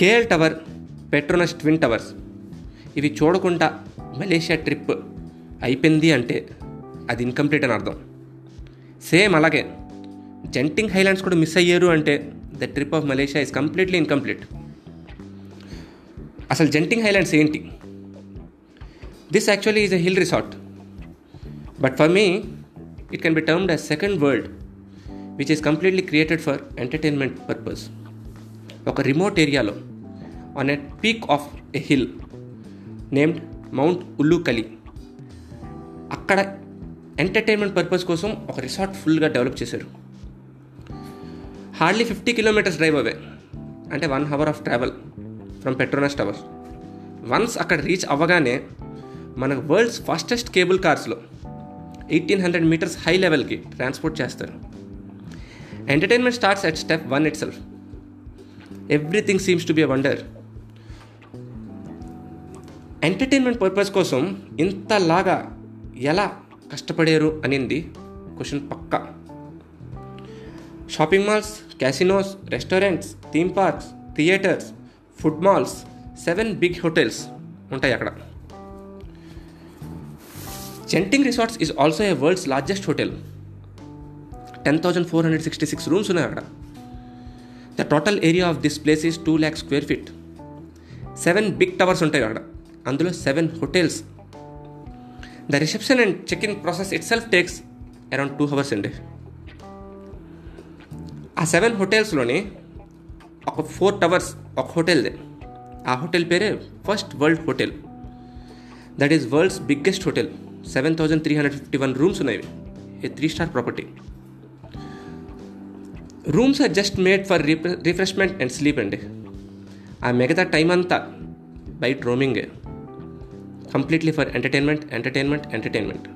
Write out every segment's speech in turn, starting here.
KL tower Petronas twin towers. ఇవి చూడకుండా Malaysia trip అయిపోయింది అంటే అది ఇన్కంప్లీట్ అని అర్థం. సేమ్ అలాగే జంటింగ్ హైలాండ్స్ కూడా మిస్ అయ్యారు అంటే the trip of Malaysia is completely incomplete. అసలు జంటింగ్ హైలాండ్స్ ఏంటి? This actually is a hill resort but for me it can be termed a second world which is completely created for entertainment purpose ఒక remote ఏరియాలో on a peak of a hill named mount Ulu Kali అక్కడ entertainment purpose కోసం ఒక resort ఫుల్గా develop చేశారు. Hardly fifty kilometres drive away అంటే one hour of travel from Petronas towers once అక్కడ reach అవ్వగానే మన వరల్డ్స్ ఫాస్టెస్ట్ కేబుల్ కార్స్లో ఎయిటీన్ హండ్రెడ్ మీటర్స్ హై లెవెల్కి ట్రాన్స్పోర్ట్ చేస్తారు. Entertainment starts at step one itself everything seems to be a wonder entertainment purpose కోసం ఇంతలాగా ఎలా కష్టపడారు అనింది క్వశ్చన్ పక్కా. Shopping malls casinos restaurants theme parks theatres food malls seven big hotels ఉంటాయి అక్కడ. Genting resorts is also a world's largest hotel ten thousand four hundred sixty six rooms ఉన్నాయి అక్కడ. The total area of this place is two lakh square feet seven big towers ఉంటాయి అక్కడ. అందులో seven hotels. The reception and check in process itself takes around two hours అండి. ఆ seven హోటల్స్లోని ఒక four towers ఒక హోటల్దే. ఆ హోటల్ పేరే first world hotel. That is world's biggest hotel. Seven thousand three hundred fifty one rooms ఉన్నాయి. A three star property. Rooms are just made for refreshment and sleep అండి. ఆ మిగతా time అంతా బయట రోమింగే. Completely for entertainment entertainment entertainment.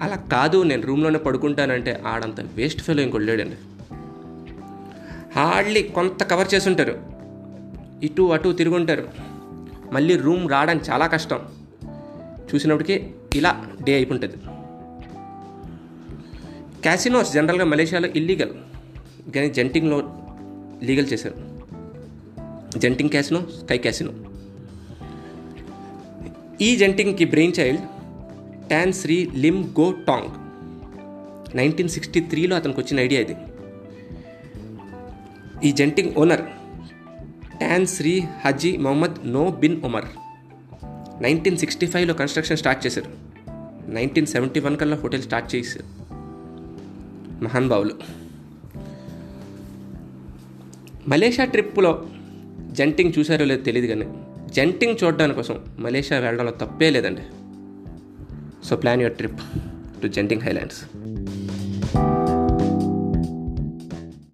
అలా కాదు నేను రూమ్లోనే పడుకుంటానంటే ఆడంత వేస్ట్ ఫెలో ఇంకోటి లేడండి. హార్డ్లీ కొంత కవర్ చేసుంటారు. ఇటు అటు తిరుగుంటారు. మళ్ళీ రూమ్ రావడం చాలా కష్టం. చూసినప్పటికీ ఇలా డే అయిపోతుంది క్యాసినోస్ జనరల్గా మలేషియాలో ఇల్లీగల్. కానీ జంటింగ్లో లీగల్ చేశారు. Genting casino sky casino. ఈ జంటింగ్కి brain child Tan Sri Lim Goh Tong. Nineteen sixty త్రీలో అతనికి వచ్చిన ఐడియా ఇది. ఈ Genting owner Tan Sri Haji Mohammed no bin Omar. Nineteen sixty ఫైవ్లో కన్స్ట్రక్షన్ స్టార్ట్ చేశారు. నైన్టీన్ సెవెంటీ వన్ కల్లా హోటల్ స్టార్ట్ చేశారు మహానుభావులు మలేషియా ట్రిప్లో జంటింగ్ చూశారో లేదో తెలియదు కానీ జంటింగ్ చూడడానికి కోసం మలేషియా వెళ్ళడంలో తప్పే లేదండి. So plan your trip to Genting Highlands